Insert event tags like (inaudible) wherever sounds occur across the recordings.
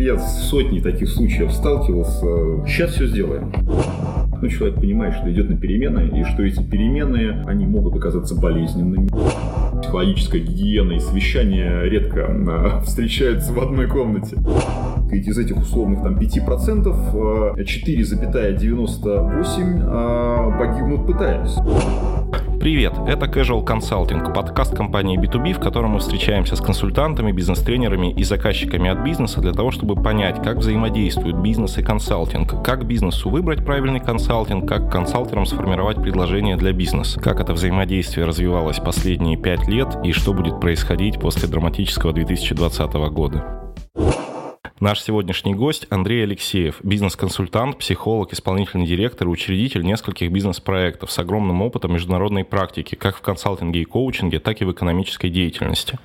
я с сотней таких случаев сталкивался. Сейчас все сделаем. Ну, человек понимает, что идет на перемены, и что эти перемены, они могут оказаться болезненными. Психологическая гигиена и совещание редко а, встречаются в одной комнате. Ведь из этих условных там 5% 4,98 а, погибнут пытаясь. Привет, это Casual Consulting, подкаст компании B2B, в котором мы встречаемся с консультантами, бизнес-тренерами и заказчиками от бизнеса для того, чтобы понять, как взаимодействуют бизнес и консалтинг, как бизнесу выбрать правильный консалтинг, как консалтерам сформировать предложение для бизнеса, как это взаимодействие развивалось последние пять лет и что будет происходить после драматического 2020 года. Наш сегодняшний гость Андрей Алексеев, бизнес-консультант, психолог, исполнительный директор и учредитель нескольких бизнес-проектов с огромным опытом международной практики как в консалтинге и коучинге, так и в экономической деятельности.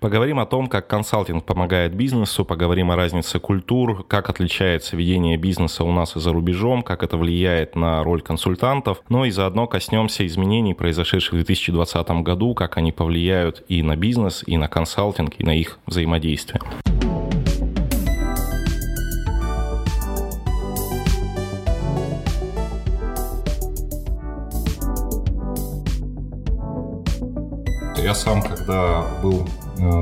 Поговорим о том, как консалтинг помогает бизнесу, поговорим о разнице культур, как отличается ведение бизнеса у нас и за рубежом, как это влияет на роль консультантов, но и заодно коснемся изменений, произошедших в 2020 году, как они повлияют и на бизнес, и на консалтинг, и на их взаимодействие. Я сам, когда был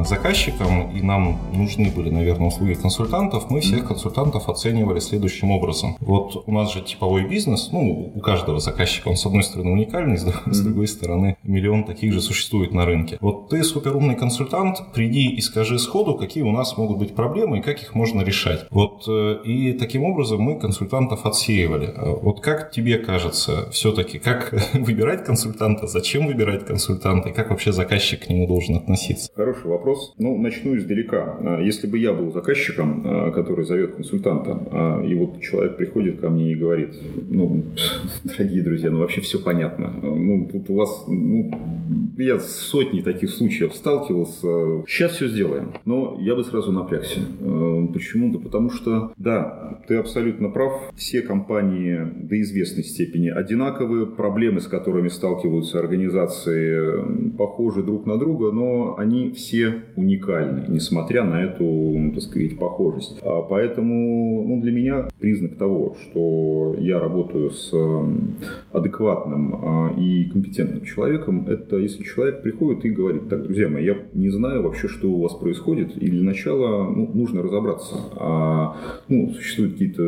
заказчикам, и нам нужны были, наверное, услуги консультантов, мы всех консультантов оценивали следующим образом. Вот у нас же типовой бизнес, ну, у каждого заказчика он, с одной стороны, уникальный, с другой стороны, миллион таких же существует на рынке. Вот ты суперумный консультант, приди и скажи сходу, какие у нас могут быть проблемы и как их можно решать. Вот э, и таким образом мы консультантов отсеивали. А вот как тебе кажется, все-таки, как (laughs) выбирать консультанта, зачем выбирать консультанта и как вообще заказчик к нему должен относиться? Хороший вопрос. Ну, начну издалека. А, если бы я был заказчиком, а, который зовет консультанта, а, и вот человек приходит ко мне и говорит, ну, (laughs) дорогие друзья, ну вообще все понятно. Ну, тут у вас, ну, я с сотней таких случаев сталкивался. Сейчас все сделаем. Но я бы сразу напрягся. Почему? Да потому что, да, ты абсолютно прав. Все компании до известной степени одинаковые. Проблемы, с которыми сталкиваются организации, похожи друг на друга, но они все все уникальны, несмотря на эту, так сказать, похожесть. А поэтому ну, для меня признак того, что я работаю с адекватным а, и компетентным человеком, это если человек приходит и говорит, так, друзья мои, я не знаю вообще, что у вас происходит, и для начала ну, нужно разобраться. А, ну, существуют какие-то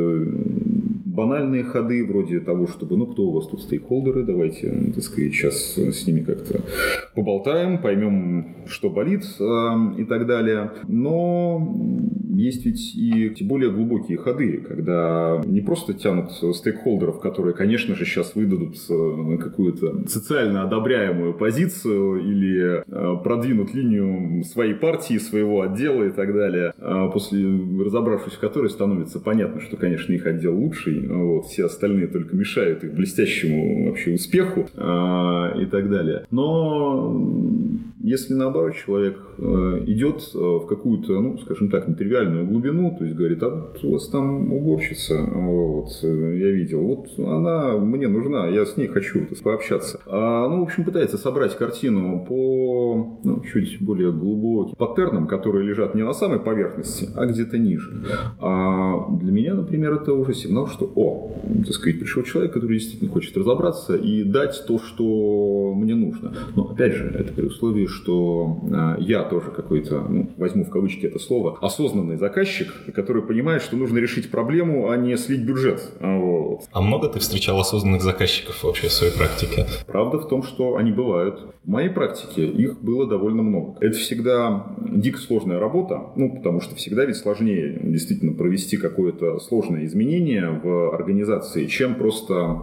банальные ходы вроде того, чтобы, ну, кто у вас тут стейкхолдеры, давайте, так сказать, сейчас с ними как-то поболтаем, поймем, что болит э, и так далее. Но есть ведь и более глубокие ходы, когда не просто тянут стейкхолдеров, которые, конечно же, сейчас выдадут э, какую-то социально одобряемую позицию или э, продвинут линию своей партии, своего отдела и так далее, после разобравшись в которой становится понятно, что, конечно, их отдел лучший, вот, все остальные только мешают их блестящему вообще успеху а, и так далее. Но если наоборот человек э, идет э, в какую-то, ну, скажем так, нетривиальную глубину, то есть говорит, а вот у вас там уборщица, вот, э, я видел, вот она мне нужна, я с ней хочу пообщаться. А, ну, в общем, пытается собрать картину по ну, чуть более глубоким паттернам, которые лежат не на самой поверхности, а где-то ниже. А для меня, например, это уже сигнал, что, о, так сказать, пришел человек, который действительно хочет разобраться и дать то, что мне нужно. Но, опять же, это при условии, что а, я тоже какой-то, ну, возьму в кавычки это слово, осознанный заказчик, который понимает, что нужно решить проблему, а не слить бюджет. Вот. А много ты встречал осознанных заказчиков вообще в своей практике? Правда в том, что они бывают. В моей практике их было довольно много. Это всегда дико сложная работа, ну, потому что всегда ведь сложнее действительно провести какое-то сложное изменение в организации, чем просто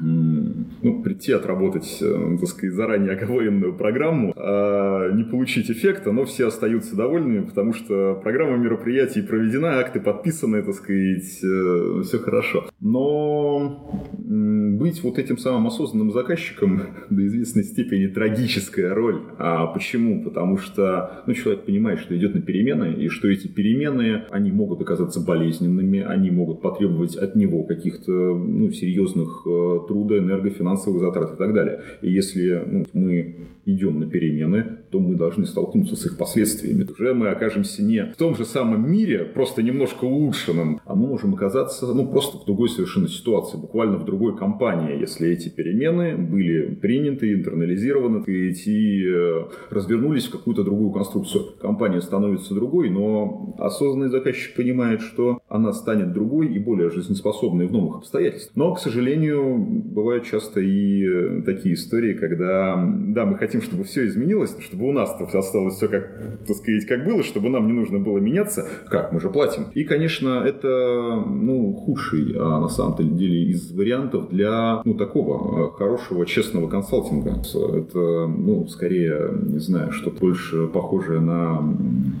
ну, прийти отработать, э, так сказать, заранее оговоренную программу, а не получить эффекта, но все остаются довольными, потому что программа мероприятий проведена, акты подписаны, так сказать, э, все хорошо. Но быть вот этим самым осознанным заказчиком (laughs) до известной степени трагическая роль. А почему? Потому что ну, человек понимает, что идет на перемены, и что эти перемены, они могут оказаться болезненными, они могут потребовать от него каких-то ну, серьезных э, труда, энергофинансовых затрат и так далее. И если ну, мы идем на перемены, то мы должны столкнуться с их последствиями. Уже мы окажемся не в том же самом мире, просто немножко улучшенном, а мы можем оказаться ну, просто в другой совершенно ситуации, буквально в другой компании, если эти перемены были приняты, интернализированы, и эти э, развернулись в какую-то другую конструкцию. Компания становится другой, но осознанный заказчик понимает, что она станет другой и более жизнеспособной в новых обстоятельствах. Но, к сожалению, бывают часто и э, такие истории, когда, да, мы хотим, чтобы все изменилось, чтобы у нас осталось все как, так сказать, как было, чтобы нам не нужно было меняться. Как? Мы же платим. И, конечно, это, ну, худший, а на самом деле, из вариантов для, ну, такого э, хорошего, честного консалтинга. Это, ну, скорее, не знаю, что-то больше похожее на,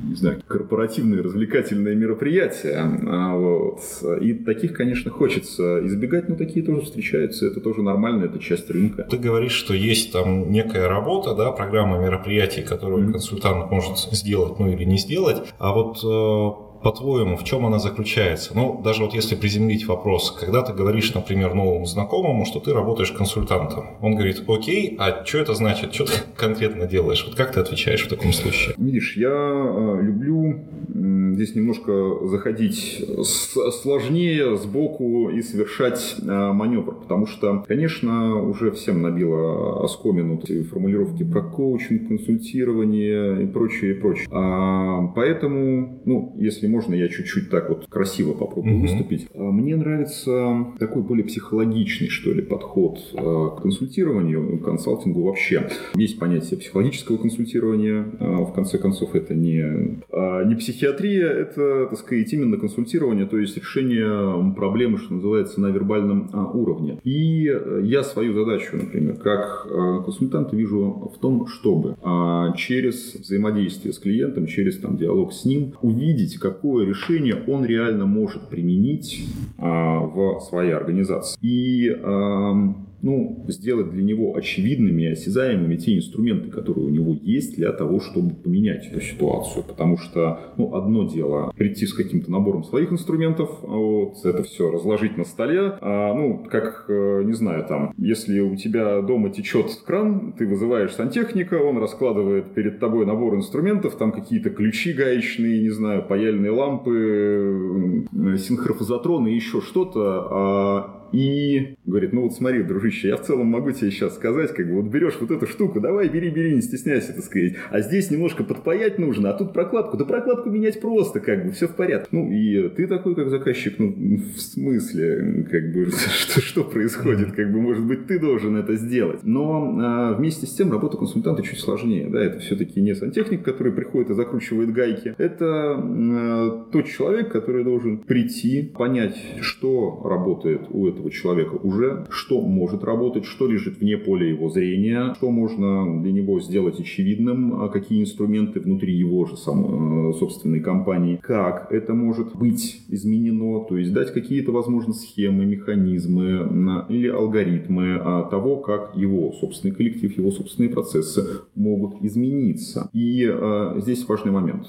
не знаю, корпоративные развлекательные мероприятия. А, вот. И таких, конечно, хочется избегать, но такие тоже встречаются. Это тоже нормально, это часть рынка. Ты говоришь, что есть там некая работа, да, программа мероприятий, которую mm-hmm. консультант может сделать, ну или не сделать. А вот э, по-твоему, в чем она заключается? Ну, даже вот если приземлить вопрос, когда ты говоришь, например, новому знакомому, что ты работаешь консультантом, он говорит, окей, а что это значит, что ты конкретно делаешь? Вот как ты отвечаешь в таком случае? Видишь, я э, люблю здесь немножко заходить сложнее сбоку и совершать э, маневр, потому что, конечно, уже всем набило оскомину формулировки про коучинг, консультирование и прочее, и прочее. А, поэтому, ну, если можно, я чуть-чуть так вот красиво попробую угу. выступить. А, мне нравится такой более психологичный, что ли, подход а, к консультированию, к консалтингу вообще. Есть понятие психологического консультирования. А, в конце концов, это не, не психиатрия, это, так сказать, именно консультирование, то есть решение проблемы, что называется, на вербальном уровне. И я свою задачу, например, как консультант вижу в том, чтобы через взаимодействие с клиентом, через там, диалог с ним, увидеть, как какое решение он реально может применить а, в своей организации. И а, ну, сделать для него очевидными и осязаемыми те инструменты, которые у него есть для того, чтобы поменять эту ситуацию. Потому что, ну, одно дело прийти с каким-то набором своих инструментов, вот, это все разложить на столе, а, ну, как, э, не знаю, там, если у тебя дома течет кран, ты вызываешь сантехника, он раскладывает перед тобой набор инструментов, там какие-то ключи гаечные, не знаю, паяльные лампы, синхрофазотроны и еще что-то, а и говорит, ну вот смотри, дружище, я в целом могу тебе сейчас сказать, как бы вот берешь вот эту штуку, давай, бери, бери, не стесняйся, так сказать. А здесь немножко подпаять нужно, а тут прокладку, да прокладку менять просто, как бы, все в порядке. Ну и ты такой, как заказчик, ну в смысле, как бы, (laughs) что, что происходит, как бы, может быть, ты должен это сделать. Но а, вместе с тем работа консультанта чуть сложнее, да, это все-таки не сантехник, который приходит и закручивает гайки, это а, тот человек, который должен прийти, понять, что работает у этого этого человека уже, что может работать, что лежит вне поля его зрения, что можно для него сделать очевидным, а какие инструменты внутри его же сам, э, собственной компании, как это может быть изменено, то есть дать какие-то, возможно, схемы, механизмы или алгоритмы а, того, как его собственный коллектив, его собственные процессы могут измениться. И э, здесь важный момент.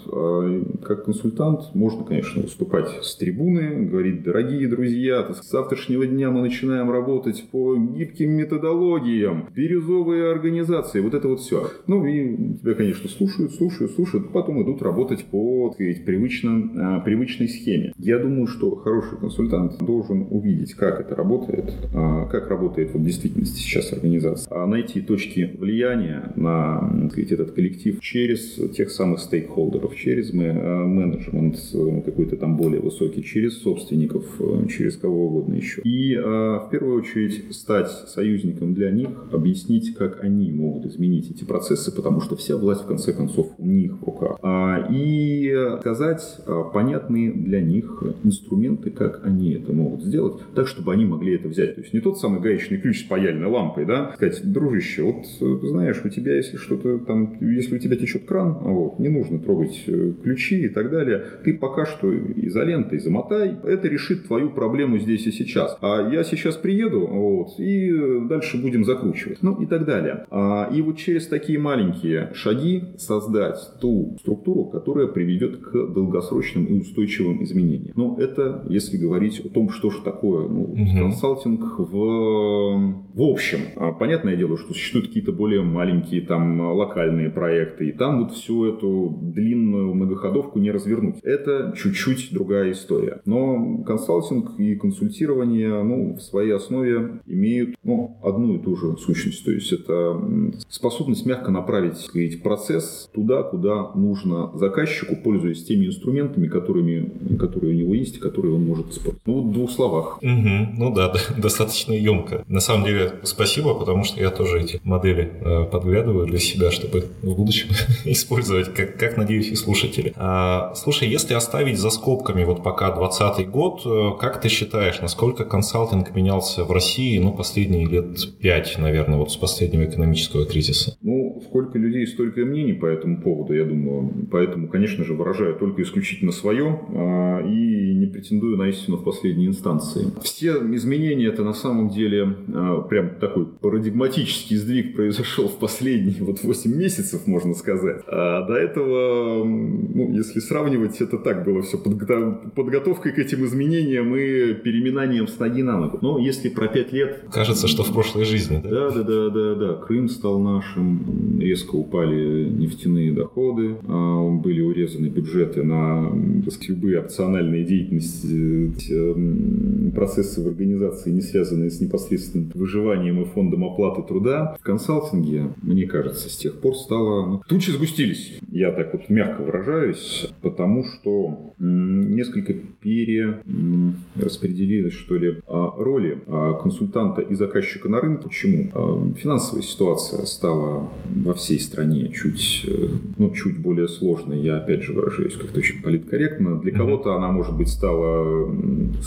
Как консультант можно, конечно, выступать с трибуны, говорить, дорогие друзья, с завтрашнего дня дня мы начинаем работать по гибким методологиям, бирюзовые организации, вот это вот все. Ну и тебя, конечно, слушают, слушают, слушают, потом идут работать по сказать, привычно, а, привычной схеме. Я думаю, что хороший консультант должен увидеть, как это работает, а, как работает в действительности сейчас организация, а найти точки влияния на сказать, этот коллектив через тех самых стейкхолдеров, через менеджмент какой-то там более высокий, через собственников, через кого угодно еще. И э, в первую очередь стать союзником для них, объяснить, как они могут изменить эти процессы, потому что вся власть в конце концов у них в руках. А, и сказать а, понятные для них инструменты, как они это могут сделать, так, чтобы они могли это взять. То есть не тот самый гаечный ключ с паяльной лампой, да, сказать, дружище, вот знаешь, у тебя если что-то там, если у тебя течет кран, вот, не нужно трогать э, ключи и так далее, ты пока что изолентой замотай, это решит твою проблему здесь и сейчас. А а я сейчас приеду, вот, и дальше будем закручивать, ну и так далее. А, и вот через такие маленькие шаги создать ту структуру, которая приведет к долгосрочным и устойчивым изменениям. Но это если говорить о том, что же такое ну, угу. консалтинг в, в общем. А, понятное дело, что существуют какие-то более маленькие там локальные проекты, и там вот всю эту длинную многоходовку не развернуть. Это чуть-чуть другая история. Но консалтинг и консультирование ну, в своей основе имеют ну, одну и ту же сущность. То есть это способность мягко направить сказать, процесс туда, куда нужно заказчику, пользуясь теми инструментами, которыми, которые у него есть, которые он может использовать. Ну, в двух словах. Угу. Ну да, (laughs) достаточно емко. На самом деле, спасибо, потому что я тоже эти модели э, подглядываю для себя, чтобы в будущем (laughs) использовать, как, как надеюсь, и слушатели. А, слушай, если оставить за скобками вот пока 2020 год, э, как ты считаешь, насколько консалтинг менялся в России, ну, последние лет пять, наверное, вот с последнего экономического кризиса? Ну, сколько людей, столько и мнений по этому поводу, я думаю. Поэтому, конечно же, выражаю только исключительно свое а, и не претендую на истину в последней инстанции. Все изменения это на самом деле а, прям такой парадигматический сдвиг произошел в последние вот 8 месяцев, можно сказать. А до этого, ну, если сравнивать, это так было все подготовкой к этим изменениям и переминанием с ноги на ногу. Но если про 5 лет... Кажется, что в прошлой жизни, да? Да, да, да, да, да. Крым стал нашим, резко упали нефтяные доходы, а, были урезаны бюджеты на любые опциональные деятельности, э, процессы в организации, не связанные с непосредственным выживанием и фондом оплаты труда. В консалтинге, мне кажется, с тех пор стало... Ну, тучи сгустились, я так вот мягко выражаюсь, потому что несколько перераспределились, что ли, роли а, консультанта и заказчика на рынке. Почему? Финансовая ситуация стала во всей стране чуть, э, ну, чуть более сложной. Я опять же выражаюсь как-то очень политкорректно. Для кого-то она, может быть, стала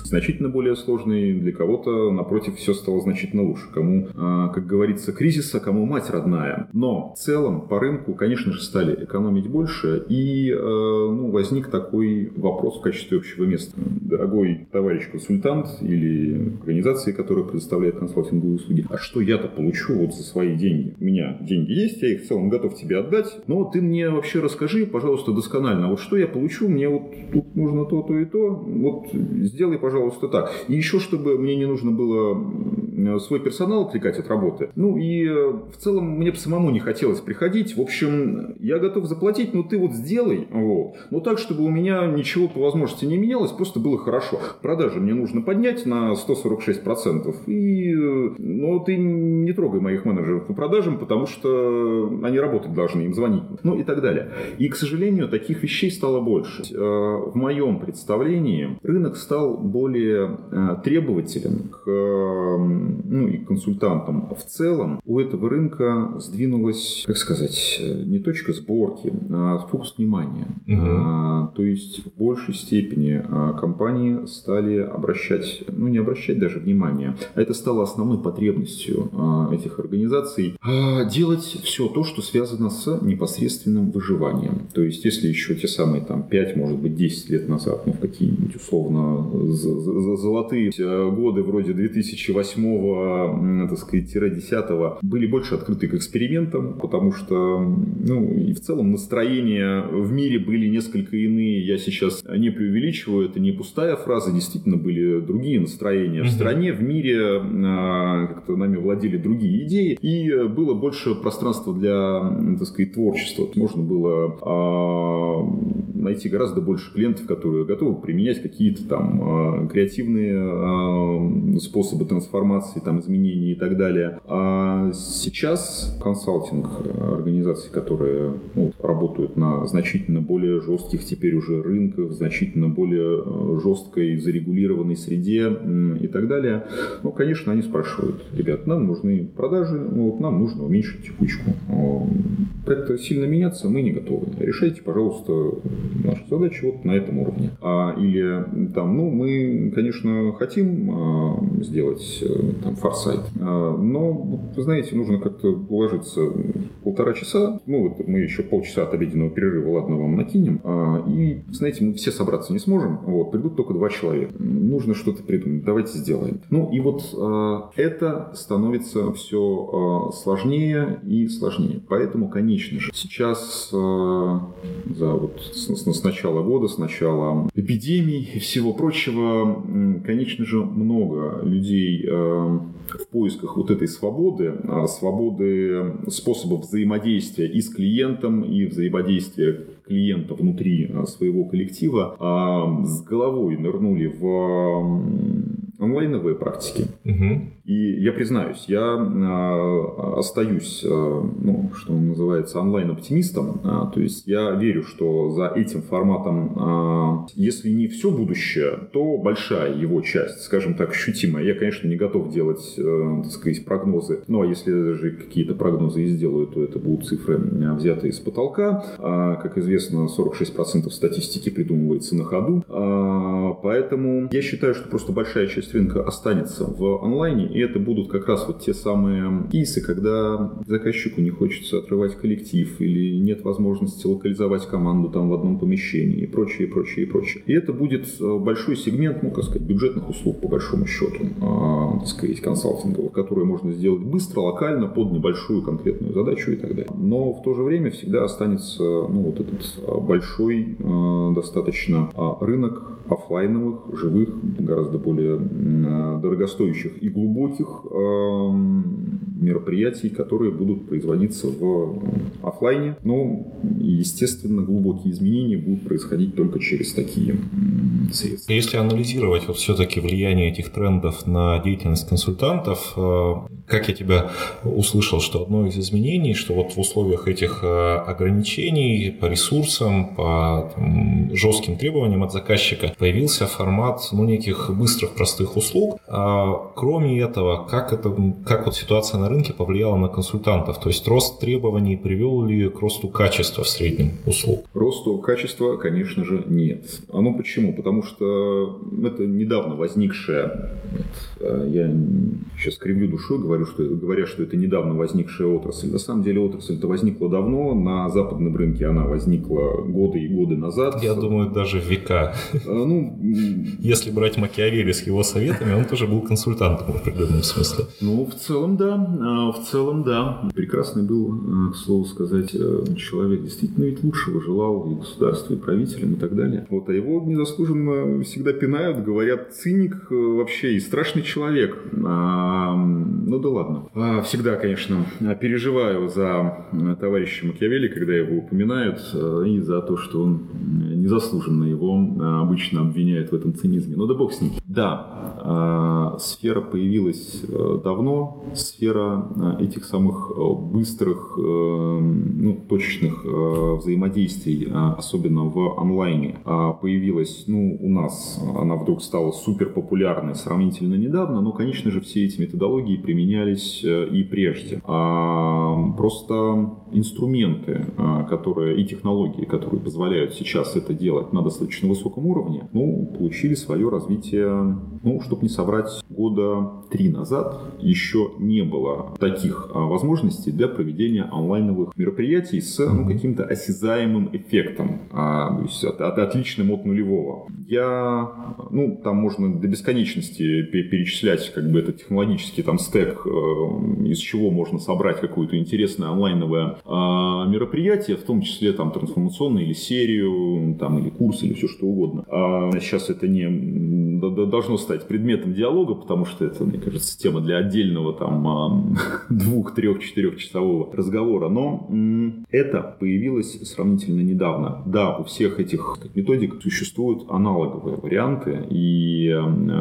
значительно более сложной, для кого-то, напротив, все стало значительно лучше. Кому, а, как говорится, кризис, а кому мать родная. Но в целом по рынку, конечно же, стали экономить больше, и э, ну, возник такой вопрос в качестве общего места. Дорогой товарищ консультант или организации, которая предоставляет консалтинговые услуги, а что я-то получу вот за свои деньги? У меня деньги есть, я их в целом готов тебе отдать, но ты мне вообще расскажи, пожалуйста, досконально, вот что я получу, мне вот тут нужно то, то и то, вот сделай, пожалуйста, так. И еще, чтобы мне не нужно было свой персонал отвлекать от работы. Ну и э, в целом мне бы самому не хотелось приходить. В общем, я готов заплатить, но ты вот сделай. Вот. Но так, чтобы у меня ничего по возможности не менялось, просто было хорошо. Продажи мне нужно поднять на 146%. И, э, но ты не трогай моих менеджеров по продажам, потому что они работать должны, им звонить. Ну и так далее. И, к сожалению, таких вещей стало больше. Э, в моем представлении рынок стал более э, требователен к ну, и консультантам. В целом у этого рынка сдвинулась, как сказать, не точка сборки, а фокус внимания. Угу. А, то есть в большей степени а, компании стали обращать, ну не обращать даже внимания, а это стало основной потребностью а, этих организаций, а, делать все то, что связано с непосредственным выживанием. То есть если еще те самые там 5, может быть 10 лет назад, ну в какие-нибудь условно золотые э, годы вроде 2008 так сказать, 10 были больше открыты к экспериментам, потому что ну, и в целом настроения в мире были несколько иные. Я сейчас не преувеличиваю, это не пустая фраза, действительно были другие настроения. В стране, в мире а, как-то нами владели другие идеи, и было больше пространства для, так сказать, творчества. Можно было а, найти гораздо больше клиентов, которые готовы применять какие-то там а, креативные способы трансформации, там, изменений и так далее. А сейчас консалтинг организаций, которые ну, работают на значительно более жестких теперь уже рынках, значительно более э, жесткой зарегулированной среде и так далее. Ну, конечно, они спрашивают, ребят, нам нужны продажи, ну, вот нам нужно уменьшить текучку. Как-то сильно меняться мы не готовы. Решайте, пожалуйста, нашу задачу вот на этом уровне. А, или там, ну, мы, конечно, хотим а, сделать э, там форсайт. А, но, вы знаете, нужно как-то уложиться полтора часа, ну вот мы еще полчаса от обеденного перерыва, ладно, вам накинем, а, и, знаете, мы все собраться не сможем, вот, придут только два человека. Нужно что-то придумать, давайте сделаем. Ну и вот это становится все сложнее и сложнее. Поэтому, конечно же, сейчас за вот с, с начала года, с начала эпидемии и всего прочего, конечно же, много людей в поисках вот этой свободы, а, свободы способов взаимодействия и с клиентом, и взаимодействия клиента внутри а, своего коллектива, а, с головой нырнули в онлайновые практики. Угу. И я признаюсь, я э, остаюсь, э, ну, что называется, онлайн-оптимистом. Э, то есть я верю, что за этим форматом, э, если не все будущее, то большая его часть, скажем так, ощутимая. Я, конечно, не готов делать, э, так сказать, прогнозы. Ну, а если даже какие-то прогнозы и сделаю, то это будут цифры, взятые из потолка. А, как известно, 46% статистики придумывается на ходу. А, поэтому я считаю, что просто большая часть рынка останется в онлайне, и это будут как раз вот те самые кейсы, когда заказчику не хочется отрывать коллектив или нет возможности локализовать команду там в одном помещении и прочее, и прочее, и прочее. И это будет э, большой сегмент, ну, как сказать, бюджетных услуг, по большому счету, э, так сказать, консалтинговых, которые можно сделать быстро, локально, под небольшую конкретную задачу и так далее. Но в то же время всегда останется, ну, вот этот э, большой достаточно э, рынок офлайновых, живых, гораздо более дорогостоящих и глубоких эм, мероприятий, которые будут производиться в офлайне. Но, естественно, глубокие изменения будут происходить только через такие средства. Если анализировать вот все-таки влияние этих трендов на деятельность консультантов, э, как я тебя услышал, что одно из изменений, что вот в условиях этих э, ограничений по ресурсам, по там, жестким требованиям от заказчика появился формат ну, неких быстрых, простых услуг. Кроме этого, как, это, как вот ситуация на рынке повлияла на консультантов? То есть рост требований привел ли к росту качества в среднем услуг? Росту качества, конечно же, нет. А ну почему? Потому что это недавно возникшее, э, я сейчас кривлю душой, говорю, что, говоря, что это недавно возникшая отрасль. На самом деле отрасль-то возникла давно, на западном рынке она возникла годы и годы назад. Я думаю, даже века. А, ну, Если брать Макиавелли с его советами, он тоже был консультантом в определенном смысле. Ну, в целом, да. А, в целом, да. Прекрасный был, а, к слову сказать, э, человек. Действительно ведь лучшего желал и государству, и правителям, и так далее. Вот, а его незаслуженно всегда пинают, говорят, циник э, вообще и страшный человек. А, ну да ладно. Всегда, конечно, переживаю за э, товарища Макиавелли, когда его упоминают, и за то, что он незаслуженно его обычно обвиняют в этом цинизме. Ну да бог с ним. Да, сфера появилась э, давно, сфера э, этих самых э, быстрых, ну, точечных взаимодействий, особенно в онлайне, появилась, ну, у нас она вдруг стала супер популярной сравнительно недавно, но, конечно же, все эти методологии применялись и прежде. А, просто инструменты, которые и технологии, которые позволяют сейчас это делать на достаточно высоком уровне, ну, получили свое развитие, ну, чтобы не соврать, года три назад еще не было таких а, возможностей для проведения онлайновых мероприятий с ну, каким-то осязаемым эффектом, а, то есть от, от, отличным от нулевого. Я, ну, там можно до бесконечности перечислять как бы этот технологический там стек, э, из чего можно собрать какое-то интересное онлайновое а, мероприятие, в том числе там трансформационную или серию, там, или курс, или все что угодно. А сейчас это не должно стать предметом диалога, потому что это, мне кажется, тема для отдельного там (laughs) двух, трех, четырехчасового разговора. Но это появилось сравнительно недавно. Да, у всех этих методик существуют аналоговые варианты, и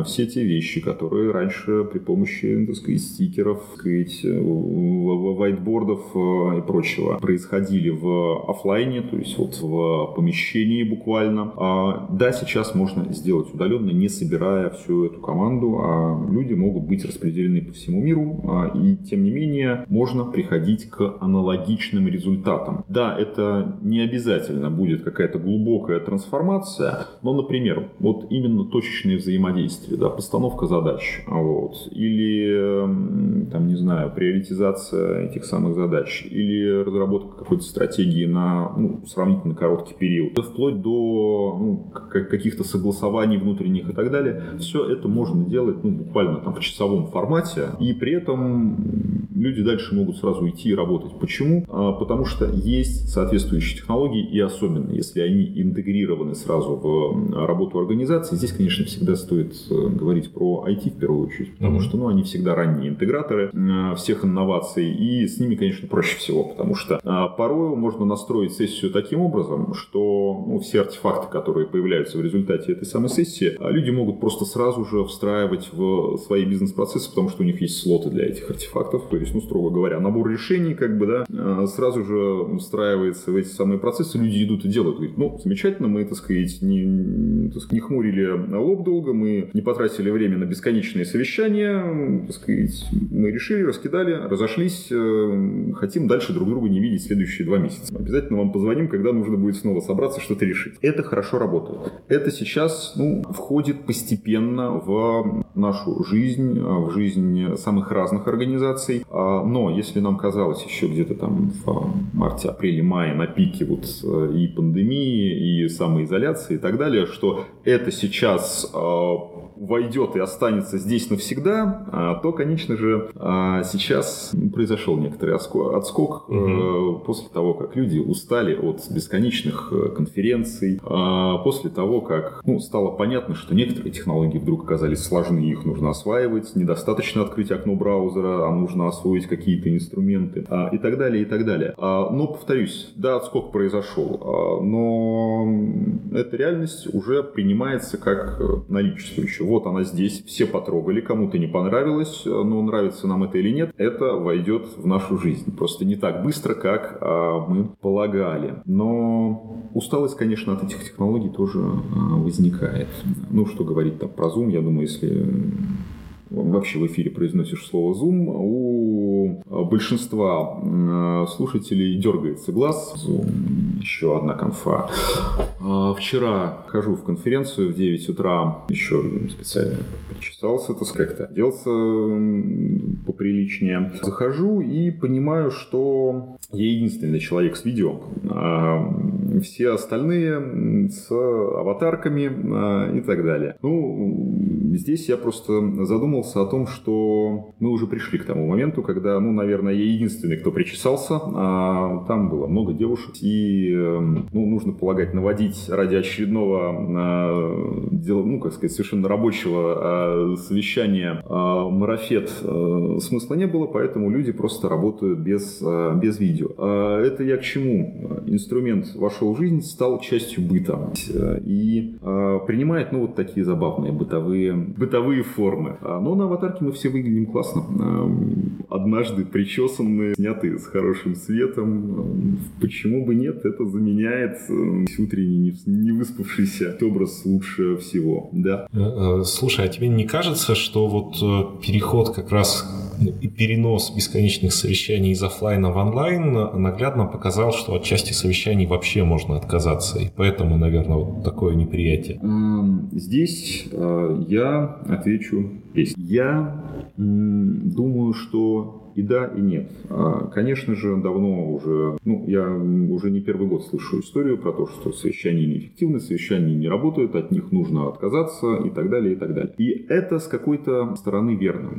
все те вещи, которые раньше при помощи, так сказать, стикеров, так сказать, вайтбордов э, и прочего происходили в офлайне, то есть вот в помещении буквально. А, да, сейчас можно сделать удаленно, не собирая всю эту команду, а люди могут быть распределены по всему миру, а, и тем не менее можно приходить к аналогичным результатам. Да, это не обязательно будет какая-то глубокая трансформация, но, например, вот именно точечные взаимодействия, да, постановка задач, вот, или, там, не знаю, приоритизация этих самых задач, или разработка какой-то стратегии на ну, сравнительно короткий период, вплоть до ну, каких-то согласований внутренних и так далее, все это можно делать ну, буквально там в часовом формате, и при этом люди дальше могут сразу идти и работать. Почему? А, потому что есть соответствующие технологии, и особенно если они интегрированы сразу в работу организации, здесь, конечно, всегда стоит э, говорить про IT в первую очередь, потому mm-hmm. что ну, они всегда ранние интеграторы э, всех инноваций, и с ними, конечно, проще всего, потому что а, порой можно настроить сессию таким образом, что ну, все артефакты, которые появляются в результате этой самой сессии, а, люди могут просто сразу же встраивать в свои бизнес-процессы, потому что у них есть слоты для этих артефактов, то есть, ну, строго говоря, набор решений, как бы, да, а, сразу же встраивается в эти самые процессы, люди идут и делают. Говорят, ну, замечательно, мы, так сказать, не, так сказать, не хмурили лоб долго, мы не потратили время на бесконечные совещания, так сказать, мы решили, раскидали, разошлись, э, хотим дальше друг друга не видеть следующие два месяца. Обязательно вам позвоним, когда нужно будет снова собраться, что-то решить. Это хорошо работает. Это сейчас, ну, входит постепенно в нашу жизнь, в жизнь самых разных организаций. А, но если нам казалось еще где-то там в марте, апреле, мае на пике вот э, и пандемии, и самоизоляции и так далее, что это сейчас а, войдет и останется здесь навсегда, а, то, конечно же, сейчас произошел некоторый отскок угу. после того, как люди устали от бесконечных э, конференций, после того, как ну, стало понятно, что некоторые технологии вдруг оказались сложны, их нужно осваивать, недостаточно открыть окно браузера, а нужно освоить какие-то инструменты и так далее, и так далее. Но, повторюсь, да, отскок произошел, но эта реальность уже принимается как э, наличествующая вот она здесь, все потрогали, кому-то не понравилось, но нравится нам это или нет, это войдет в нашу жизнь. Просто не так быстро, как а, мы полагали. Но усталость, конечно, от этих технологий тоже а, возникает. Ну, что говорить там про Zoom, я думаю, если вообще в эфире произносишь слово Zoom, у большинства слушателей дергается глаз. Zoom, еще одна конфа. А, вчера хожу в конференцию в 9 утра, еще специально причесался, так сказать, оделся поприличнее. Захожу и понимаю, что я единственный человек с видео. А, все остальные с аватарками а, и так далее. Ну, здесь я просто задумался о том, что мы уже пришли к тому моменту, когда, ну, наверное, я единственный, кто причесался. А там было много девушек. И, эм, ну, нужно полагать, наводить ради очередного а, дела, ну, как сказать, совершенно рабочего а, совещания а, марафет а, смысла не было, поэтому люди просто работают без, без видео. Это я к чему? Инструмент вошел в жизнь, стал частью быта. И принимает, ну, вот такие забавные бытовые бытовые формы. А, но на аватарке мы все выглядим классно. Однажды причесанные, снятые с хорошим светом. Почему бы нет? Это заменяет утренний не выспавшийся образ лучше всего. Да. Э, э, слушай, а тебе не кажется, что вот э, переход как раз и перенос бесконечных совещаний из офлайна в онлайн наглядно показал, что от части совещаний вообще можно отказаться. И поэтому, наверное, вот такое неприятие. Здесь я отвечу есть. Я думаю, что и да, и нет. А, конечно же, давно уже, ну, я уже не первый год слышу историю про то, что совещания неэффективны, совещания не работают, от них нужно отказаться и так далее, и так далее. И это с какой-то стороны верно.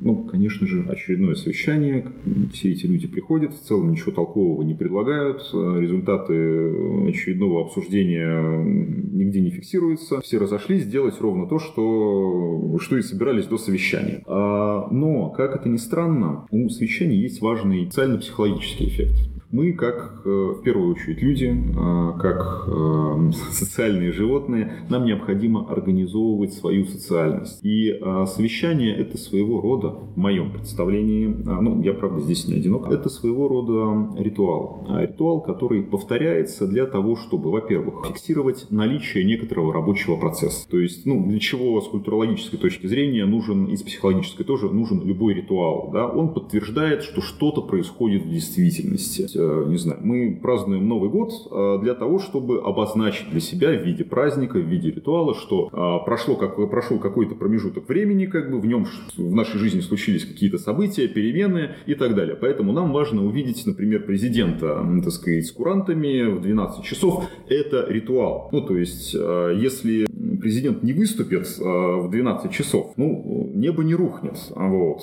Ну, конечно же, очередное совещание, все эти люди приходят, в целом ничего толкового не предлагают, результаты очередного обсуждения нигде не фиксируются, все разошлись сделать ровно то, что, что и собирались до совещания. А, но, как это ни странно, у свечения есть важный социально-психологический эффект. Мы, как э, в первую очередь люди, э, как э, (laughs) социальные животные, нам необходимо организовывать свою социальность. И совещание – это своего рода, в моем представлении, ну, я, правда, здесь не одинок, это своего рода ритуал. Ритуал, который повторяется для того, чтобы, во-первых, фиксировать наличие некоторого рабочего процесса. То есть, ну, для чего с культурологической точки зрения нужен, и с психологической тоже, нужен любой ритуал. Да? Он подтверждает, что что-то происходит в действительности. Э, не знаю, мы празднуем Новый год э, для того, чтобы обозначить для себя в виде праздника, в виде ритуала, что э, прошло как, прошел какой-то промежуток времени, как бы в нем в нашей жизни случились какие-то события, перемены и так далее. Поэтому нам важно увидеть, например, президента, так сказать, с курантами в 12 часов. Это ритуал. Ну, то есть, если президент не выступит в 12 часов, ну, небо не рухнет, вот,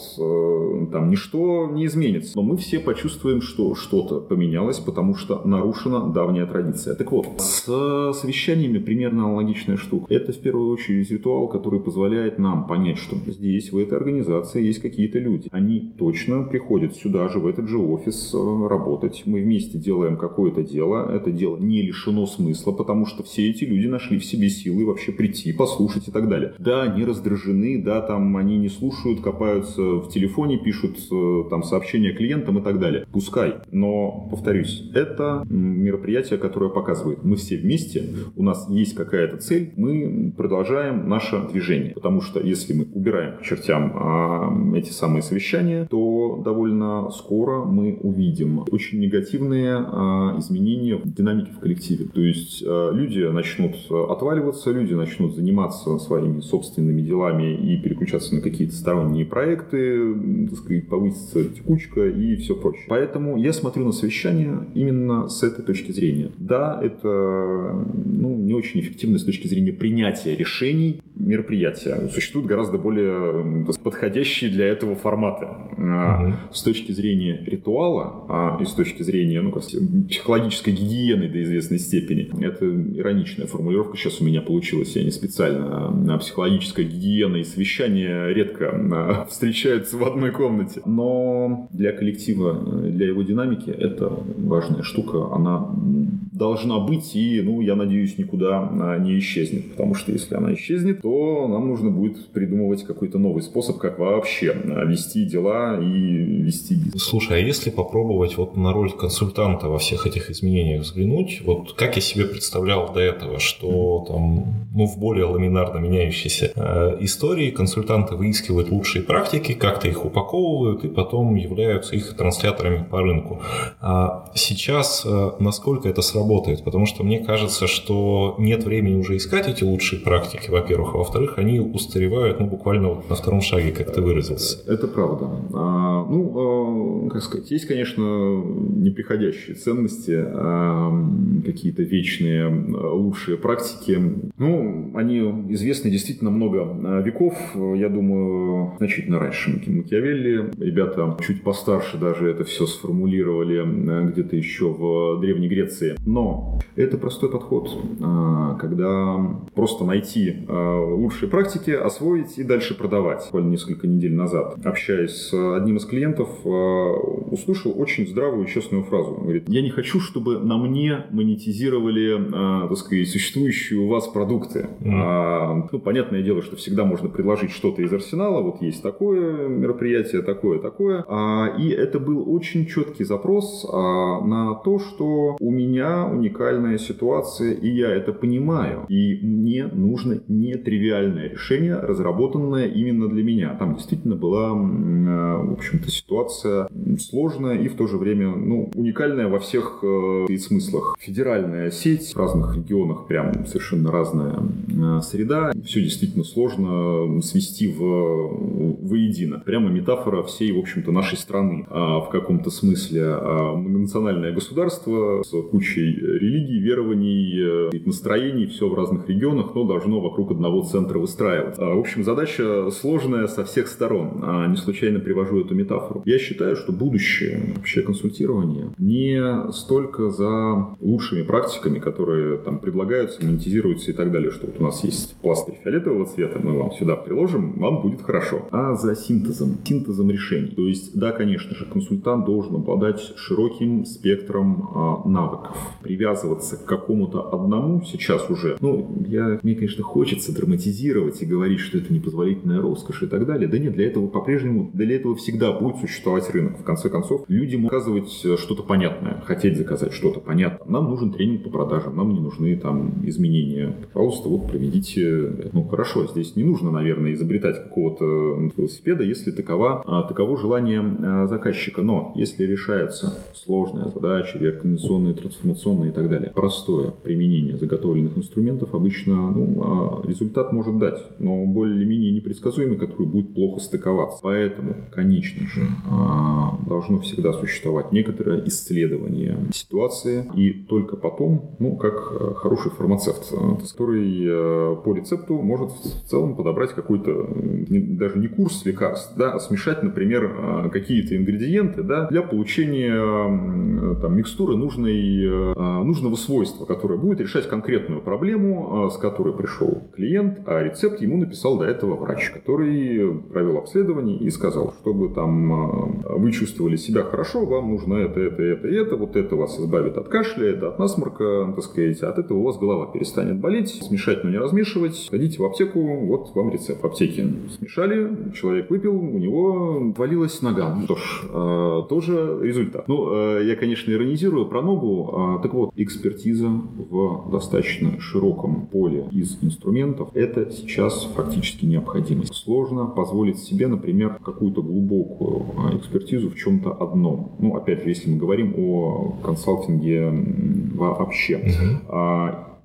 там ничто не изменится. Но мы все почувствуем, что что-то поменялось, потому что нарушена давняя традиция. Так вот, с совещаниями примерно аналогичная штука. Это в первую очередь ритуал, который позволяет нам понять, что здесь, в этой организации есть какие-то люди. Они точно приходят сюда же, в этот же офис э, работать. Мы вместе делаем какое-то дело. Это дело не лишено смысла, потому что все эти люди нашли в себе силы вообще прийти, послушать и так далее. Да, они раздражены, да, там они не слушают, копаются в телефоне, пишут э, там сообщения клиентам и так далее. Пускай. Но, повторюсь, это мероприятие, которое показывает, мы все вместе, у нас есть какая-то цель, мы продолжаем наше движение. Потому что если мы убираем к чертям а, эти самые совещания, то довольно скоро мы увидим очень негативные а, изменения в динамике в коллективе. То есть а, люди начнут отваливаться, люди начнут заниматься своими собственными делами и переключаться на какие-то сторонние проекты, так сказать, повысится текучка и все прочее. Поэтому я смотрю на совещание именно с этой точки зрения. Да, это ну, не очень эффективно с точки зрения принятия решений мероприятия. Существуют гораздо более подходящие для этого форматы. Угу. С точки зрения ритуала а, и с точки зрения ну, как, психологической гигиены до известной степени. Это ироничная формулировка сейчас у меня получилась, я не специально. Психологическая гигиена и совещание редко (laughs) встречаются в одной комнате. Но для коллектива, для его динамики это важная штука. Она должна быть и, ну, я надеюсь, никуда не исчезнет. Потому что если она исчезнет, то нам нужно будет придумывать какой-то новый способ, как вообще вести дела и вести бизнес. Слушай, а если попробовать вот на роль консультанта во всех этих изменениях взглянуть, вот как я себе представлял до этого, что там, ну, в более ламинарно меняющейся э, истории консультанты выискивают лучшие практики, как-то их упаковывают и потом являются их трансляторами по рынку. А сейчас э, насколько это сработает? Потому что мне кажется, что нет времени уже искать эти лучшие практики, во-первых, а во-вторых, они устаревают, ну, буквально вот на втором шаге, как ты выразился. Это правда. А, ну, а, как сказать, есть, конечно, неприходящие ценности, а, какие-то вечные а, лучшие практики. Ну, они известны действительно много а, веков, я думаю, значительно раньше Макиавелли. Ребята чуть постарше даже это все сформулировали а, где-то еще в Древней Греции. Но это простой подход, когда просто найти лучшие практики, освоить и дальше продавать. Буквально несколько недель назад, общаясь с одним из клиентов, э, услышал очень здравую и честную фразу. Он говорит, я не хочу, чтобы на мне монетизировали, э, так сказать, существующие у вас продукты. Mm. А, ну, понятное дело, что всегда можно предложить что-то из арсенала. Вот есть такое мероприятие, такое, такое. А, и это был очень четкий запрос а, на то, что у меня уникальная ситуация, и я это понимаю. И мне нужно не тривиальное решение, разработанное именно для меня. Там действительно была, э, в общем-то, ситуация сложная и в то же время ну, уникальная во всех э, смыслах. Федеральная сеть в разных регионах прям совершенно разная среда. Все действительно сложно свести в, воедино. Прямо метафора всей, в общем-то, нашей страны. А в каком-то смысле а многонациональное государство с кучей религий, верований, настроений, все в разных регионах, но должно вокруг одного центра выстраивать. А, в общем, задача сложная со всех сторон. Не случайно привожу эту метафору. Я считаю, что будущее вообще консультирования не столько за лучшими практиками, которые там предлагаются, монетизируются и так далее, что вот у нас есть пластырь фиолетового цвета, мы вам сюда приложим, вам будет хорошо, а за синтезом, синтезом решений. То есть, да, конечно же, консультант должен обладать широким спектром а, навыков. Привязываться к какому-то одному сейчас уже, ну, я, мне, конечно, хочется драматизировать и говорить, что это непозволительная роскошь и так далее. Да нет, для этого по-прежнему, для этого всегда будет существовать рынок. В конце концов, людям указывать э, что-то понятное, хотеть заказать что-то понятное. Нам нужен тренинг по продажам, нам не нужны там изменения. Пожалуйста, вот проведите. Ну, хорошо, здесь не нужно, наверное, изобретать какого-то велосипеда, если такова, а, таково желание а, заказчика. Но если решается сложная задача, реорганизационная, трансформационная и так далее, простое применение заготовленных инструментов обычно ну, а, результат может дать, но более-менее непредсказуемый, который будет плохо стыковаться. Поэтому, конечно же, должно всегда существовать некоторое исследование ситуации, и только потом, ну, как хороший фармацевт, который э, по рецепту может в целом подобрать какой-то, даже не курс лекарств, да, а смешать, например, э, какие-то ингредиенты да, для получения там, микстуры нужной, э, нужного свойства, которое будет решать конкретную проблему, с которой пришел клиент, а рецепт ему написал до этого врач, который провел обследование и сказал, чтобы там вы чувствовали себя хорошо, вам нужно это, это, это это, вот это вас избавит от кашля, это от насморка, так сказать, от этого у вас голова перестанет болеть, смешать, но не размешивать, ходите в аптеку, вот вам рецепт. В аптеке смешали, человек выпил, у него валилась нога. Что ж, э, тоже результат. Ну, э, я, конечно, иронизирую про ногу. Э, так вот, экспертиза в достаточно широком поле из инструментов – это сейчас фактически необходимость. Сложно позволить себе, например, какую-то глубокую экспертизу в чем-то одном. Ну, опять же, если мы говорим о консалтинге вообще.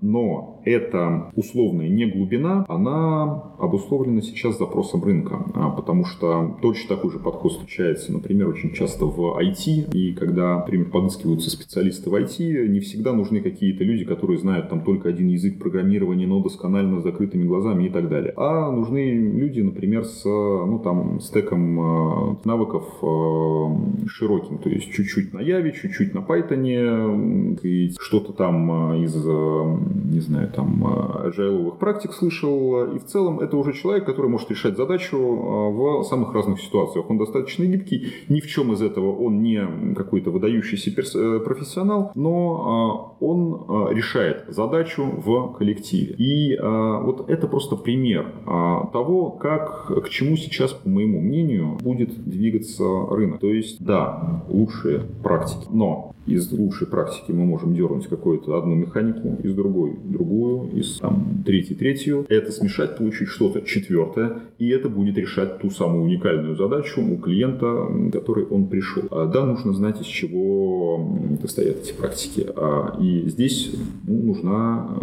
Но эта условная не глубина, она обусловлена сейчас запросом рынка, а, потому что точно такой же подход встречается, например, очень часто в IT, и когда, например, подыскиваются специалисты в IT, не всегда нужны какие-то люди, которые знают там только один язык программирования, но досконально с закрытыми глазами и так далее, а нужны люди, например, с, ну, там, стеком а, навыков а, широким, то есть чуть-чуть на Яве, чуть-чуть на Python, и что-то там из не знаю, там, agile практик слышал, и в целом это уже человек, который может решать задачу а, в самых разных ситуациях. Он достаточно гибкий, ни в чем из этого он не какой-то выдающийся э, профессионал, но он решает задачу в коллективе. И вот это просто пример того, как, к чему сейчас, по моему мнению, будет двигаться рынок. То есть, да, лучшие практики, но из лучшей практики мы можем дернуть какую-то одну механику, из другой другую, из там, третьей третью. Это смешать, получить что-то четвертое, и это будет решать ту самую уникальную задачу у клиента, который он пришел. А, да, нужно знать, из чего состоят эти практики. А, и здесь ну, нужна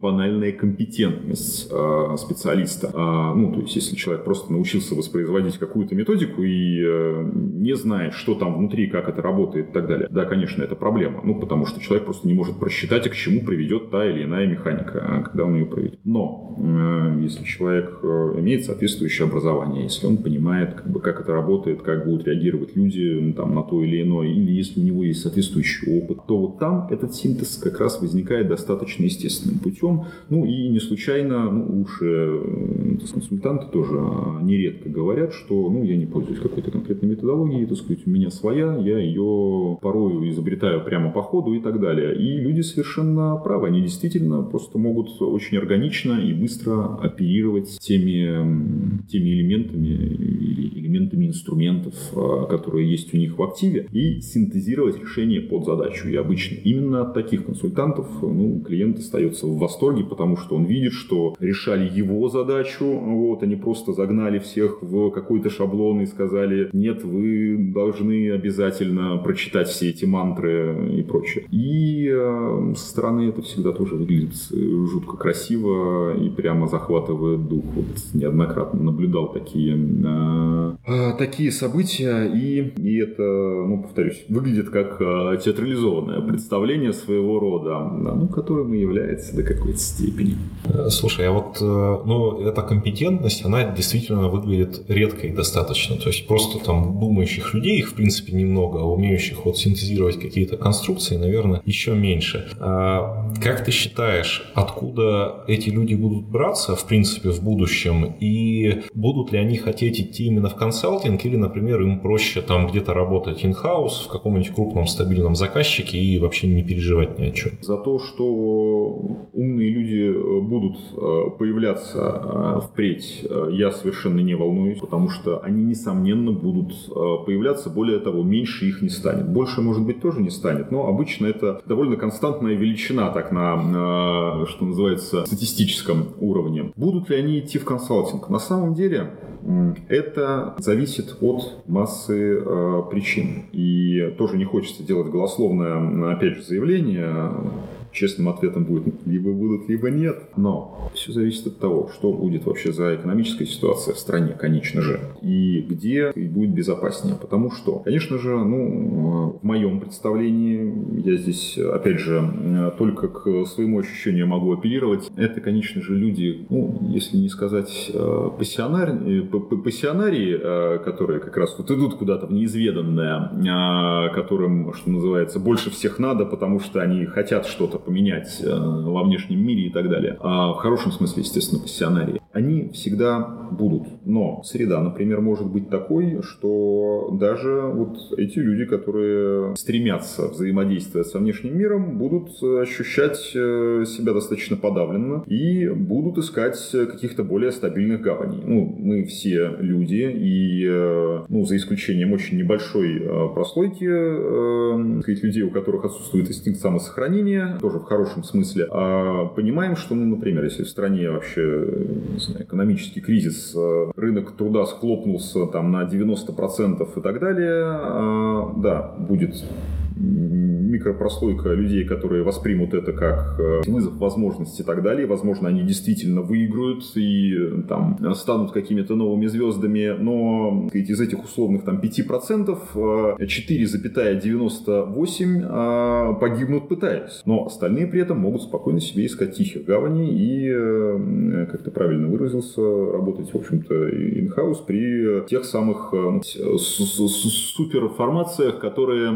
банальная компетентность э, специалиста. А, ну, то есть, если человек просто научился воспроизводить какую-то методику и э, не знает, что там внутри, как это работает и так далее, да, конечно, это проблема. Ну, потому что человек просто не может просчитать, к чему приведет та или иная механика, а, когда он ее проведет. Но э, если человек э, имеет соответствующее образование, если он понимает, как, бы, как это работает, как будут реагировать люди там, на то или иное, или если у него есть соответствующий опыт, то вот там этот синтез как раз возникает достаточно естественным путем. Ну и не случайно, ну, лучшие э, консультанты тоже а, нередко говорят, что ну, я не пользуюсь какой-то конкретной методологией, так сказать, у меня своя, я ее порою изобретаю прямо по ходу и так далее. И люди совершенно правы, они действительно просто могут очень органично и быстро оперировать теми, теми элементами или элементами инструментов, а, которые есть у них в активе, и синтезировать решение под задачу. И обычно именно от таких консультантов ну, клиент остается в восторге, потому что он видит, что решали его задачу, вот, они просто загнали всех в какой-то шаблон и сказали, нет, вы должны обязательно прочитать все эти мантры и прочее. И э, со стороны это всегда тоже выглядит жутко красиво и прямо захватывает дух. Вот неоднократно наблюдал такие, э, э, такие события, и, и это, ну, повторюсь, выглядит как э, театрализованное представление своего рода, да, ну, которым и является до какой какой-то степени. Слушай, а вот, э, ну, эта компетентность, она действительно выглядит редкой достаточно. То есть просто там думающих людей, их в принципе немного, а умеющих вот синтезировать какие-то конструкции, наверное, еще меньше. А как ты считаешь, откуда эти люди будут браться, в принципе, в будущем? И будут ли они хотеть идти именно в консалтинг или, например, им проще там где-то работать in-house в каком-нибудь крупном стабильном заказчике и вообще не переживать ни о чем? За то, что умные люди э, будут э, появляться э, впредь, я совершенно не волнуюсь, потому что они, несомненно, будут появляться. Более того, меньше их не станет. Больше, может быть, тоже не станет, но обычно это довольно константная величина, так на, что называется, статистическом уровне. Будут ли они идти в консалтинг? На самом деле, это зависит от массы э, причин. И тоже не хочется делать голословное, опять же, заявление Честным ответом будет (laughs) либо будут, либо нет. Но все зависит от того, что будет вообще за экономическая ситуация в стране, конечно же, и где будет безопаснее. Потому что, конечно же, ну, в моем представлении, я здесь, опять же, только к своему ощущению могу апеллировать, это, конечно же, люди, ну, если не сказать э, пассионарии, э, пассионарии, э, которые как раз вот идут куда-то в неизведанное, которым, что называется, больше всех надо, потому что они хотят что-то поменять э, во внешнем мире и так далее. А в хорошем смысле, естественно, пассионарии. Они всегда будут. Но среда, например, может быть такой, что даже вот эти люди, которые стремятся взаимодействовать со внешним миром, будут ощущать э, себя достаточно подавленно и будут искать каких-то более стабильных гаваней. Ну, мы все люди, и, э, ну, за исключением очень небольшой прослойки сказать, людей, у которых отсутствует инстинкт самосохранения, тоже в хорошем смысле, а понимаем, что, ну, например, если в стране вообще знаю, экономический кризис, э, рынок труда схлопнулся там на 90% и так далее, а, да, будет микропрослойка людей, которые воспримут это как э, вызов возможностей и так далее. Возможно, они действительно выиграют и э, там станут какими-то новыми звездами, но сказать, из этих условных там 5% 4,98 э, погибнут пытаясь. Но остальные при этом могут спокойно себе искать тихих гаваней и, как ты правильно выразился, работать, в общем-то, in-house при тех самых суперформациях, которые,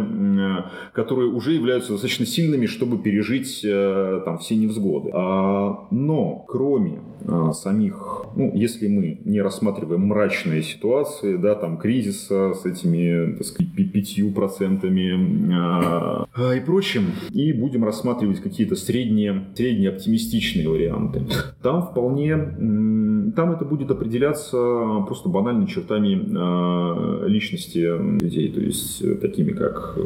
которые уже являются достаточно сильными, чтобы пережить э, там все невзгоды. А, но кроме а, самих, ну, если мы не рассматриваем мрачные ситуации, да, там кризиса с этими, так сказать, пятью процентами а, и прочим, и будем рассматривать какие-то средние, средние оптимистичные варианты, там вполне, там это будет определяться просто банальными чертами личности людей, то есть такими как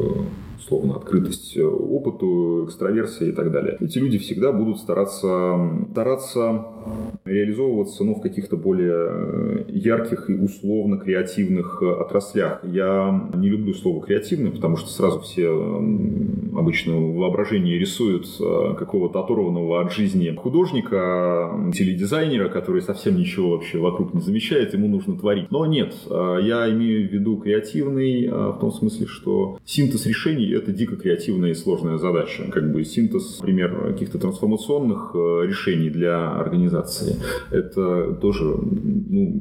условно, открытость опыту, экстраверсия и так далее. Эти люди всегда будут стараться, стараться реализовываться ну, в каких-то более э, ярких и условно креативных э, отраслях. Я не люблю слово креативный, потому что сразу все обычно в воображении рисуют э, какого-то оторванного от жизни художника, теледизайнера, который совсем ничего вообще вокруг не замечает, ему нужно творить. Но нет, я имею в виду креативный в том смысле, что синтез решений — это дико креативная и сложная задача. Как бы синтез, например, каких-то трансформационных решений для организации. Это тоже ну,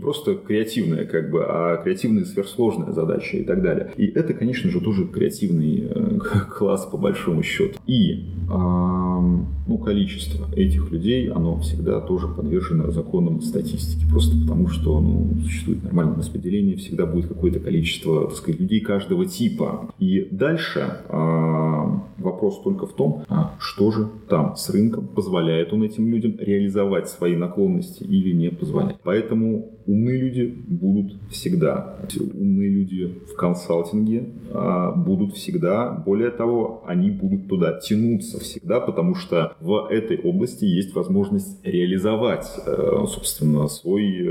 просто креативная, как бы, а креативная сверхсложная задача и так далее. И это, конечно же, тоже креативный э, (laughs) класс по большому счету. И ну, количество этих людей, оно всегда тоже подвержено законам статистики. Просто потому, что ну, существует нормальное распределение, всегда будет какое-то количество, так сказать, людей каждого типа. И дальше вопрос только в том, а что же там с рынком, позволяет он этим людям реализовать свои наклонности или не позволяет. Поэтому умные люди будут всегда. Умные люди в консалтинге а, будут всегда. Более того, они будут туда тянуться всегда, потому что в этой области есть возможность реализовать, э, собственно, свой э,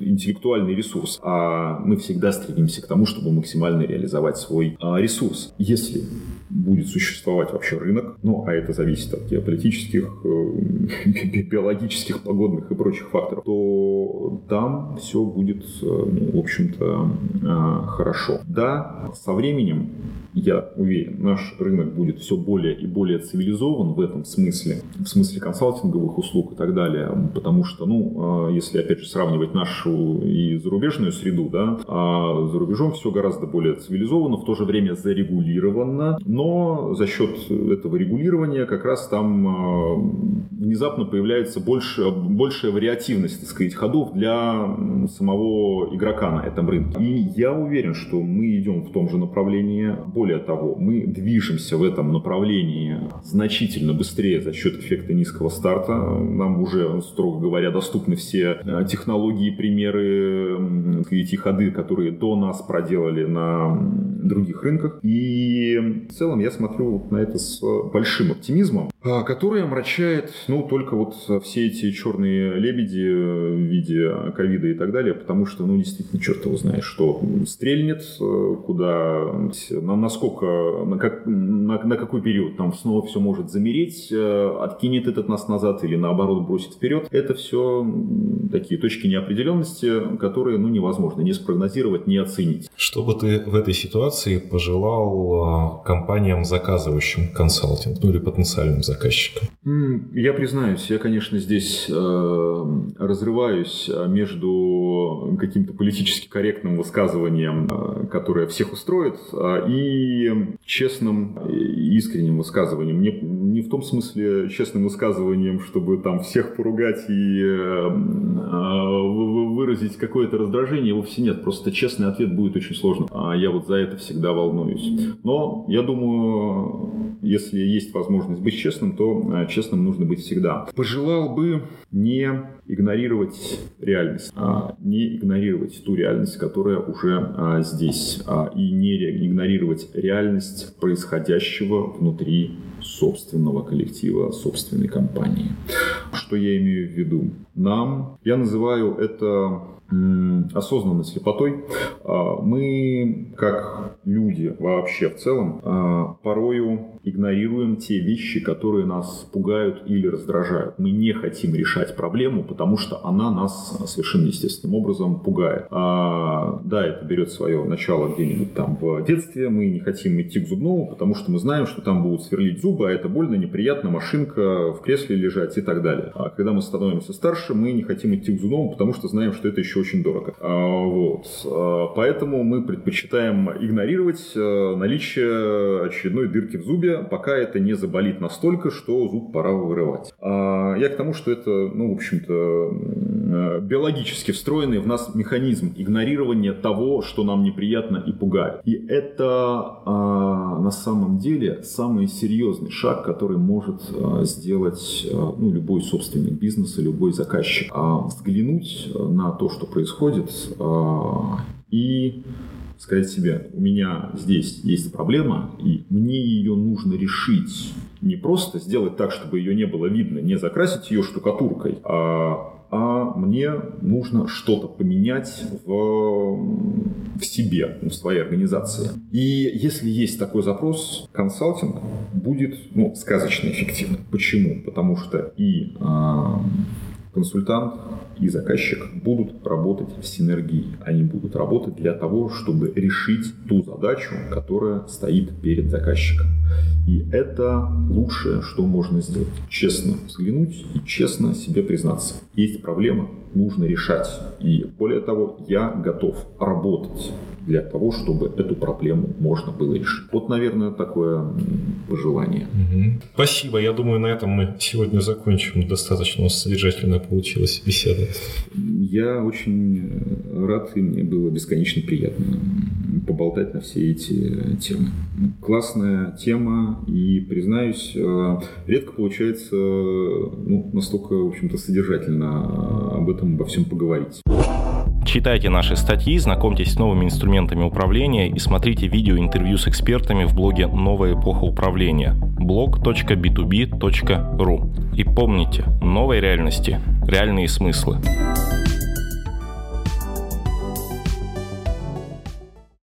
интеллектуальный ресурс. А мы всегда стремимся к тому, чтобы максимально реализовать свой а, ресурс. Если будет существовать вообще рынок, ну, а это зависит от геополитических, э, (laughs) биологических, погодных и прочих факторов, то там все будет, э, ну, в общем-то, э, хорошо. Да, со временем я уверен, наш рынок будет все более и более цивилизован в этом смысле, в смысле консалтинговых услуг и так далее, потому что, ну, если, опять же, сравнивать нашу и зарубежную среду, да, а за рубежом все гораздо более цивилизовано, в то же время зарегулировано, но за счет этого регулирования как раз там а, внезапно появляется больше, большая вариативность, так сказать, ходов для самого игрока на этом рынке. И я уверен, что мы идем в том же направлении. Более того, мы движемся в этом направлении значительно быстрее за счет эффекта низкого старта. Нам уже, строго говоря, доступны все а, технологии, примеры, эти ходы, которые до нас проделали на других рынках. И в целом я смотрю на это с большим оптимизмом, а, который омрачает, ну, только вот все эти черные лебеди в виде ковида и так далее, потому что, ну, действительно, черт его знает, что стрельнет, куда, на, насколько, на, как, на, на какой период там снова все может замереть, откинет этот нас назад или наоборот бросит вперед. Это все такие точки неопределенности, которые, ну, невозможно не спрогнозировать, не оценить. Что бы ты в этой ситуации пожелал а, компаниям, заказывающим консалтинг, ну или потенциальным заказчикам? Я признаюсь, я, конечно, здесь э, разрываюсь а, между каким-то политически корректным высказыванием, э, которое всех устроит, э, и честным, искренним высказыванием. Не, не в том смысле честным высказыванием, чтобы там всех поругать и э, выразить какое-то раздражение, вовсе нет. Просто честный ответ будет очень сложным. А я вот за это всегда волнуюсь. Но я думаю, если есть возможность быть честным, то э, честным нужно быть всегда. Пожелал бы не игнорировать реальность, а не игнорировать ту реальность, которая уже а, здесь, а, и не игнорировать реальность происходящего внутри собственного коллектива, собственной компании. Что я имею в виду? Нам, я называю это осознанной слепотой, а, мы, как люди вообще в целом, а, порою игнорируем те вещи, которые нас пугают или раздражают. Мы не хотим решать проблему, потому что она нас совершенно естественным образом пугает. А, да, это берет свое начало где-нибудь там в детстве. Мы не хотим идти к зубному, потому что мы знаем, что там будут сверлить зубы, а это больно, неприятно, машинка в кресле лежать и так далее. А когда мы становимся старше, мы не хотим идти к зубному, потому что знаем, что это еще очень дорого. А, вот. А, поэтому мы предпочитаем игнорировать а, наличие очередной дырки в зубе, пока это не заболит настолько, что зуб пора вырывать. А я к тому, что это, ну, в общем-то, биологически встроенный в нас механизм игнорирования того, что нам неприятно и пугает. И это на самом деле самый серьезный шаг, который может сделать ну, любой собственник бизнеса, любой заказчик. А, взглянуть на то, что происходит, а, и сказать себе, у меня здесь есть проблема, и мне ее нужно решить. Не просто сделать так, чтобы ее не было видно, не закрасить ее штукатуркой, а а мне нужно что-то поменять в, в себе, в своей организации. И если есть такой запрос, консалтинг будет ну, сказочно эффективным. Почему? Потому что и э, консультант и заказчик будут работать в синергии. Они будут работать для того, чтобы решить ту задачу, которая стоит перед заказчиком. И это лучшее, что можно сделать. Честно взглянуть и честно себе признаться. Есть проблема, нужно решать. И более того, я готов работать для того, чтобы эту проблему можно было решить. Вот, наверное, такое пожелание. Угу. Спасибо. Я думаю, на этом мы сегодня закончим. Достаточно содержательно получилась беседа. Я очень рад, и мне было бесконечно приятно поболтать на все эти темы. Классная тема, и, признаюсь, э, редко получается ну, настолько, в общем-то, содержательно об этом, обо всем поговорить. Читайте наши статьи, знакомьтесь с новыми инструментами управления и смотрите видео-интервью с экспертами в блоге «Новая эпоха управления» blog.b2b.ru. И помните, новой реальности – реальные смыслы.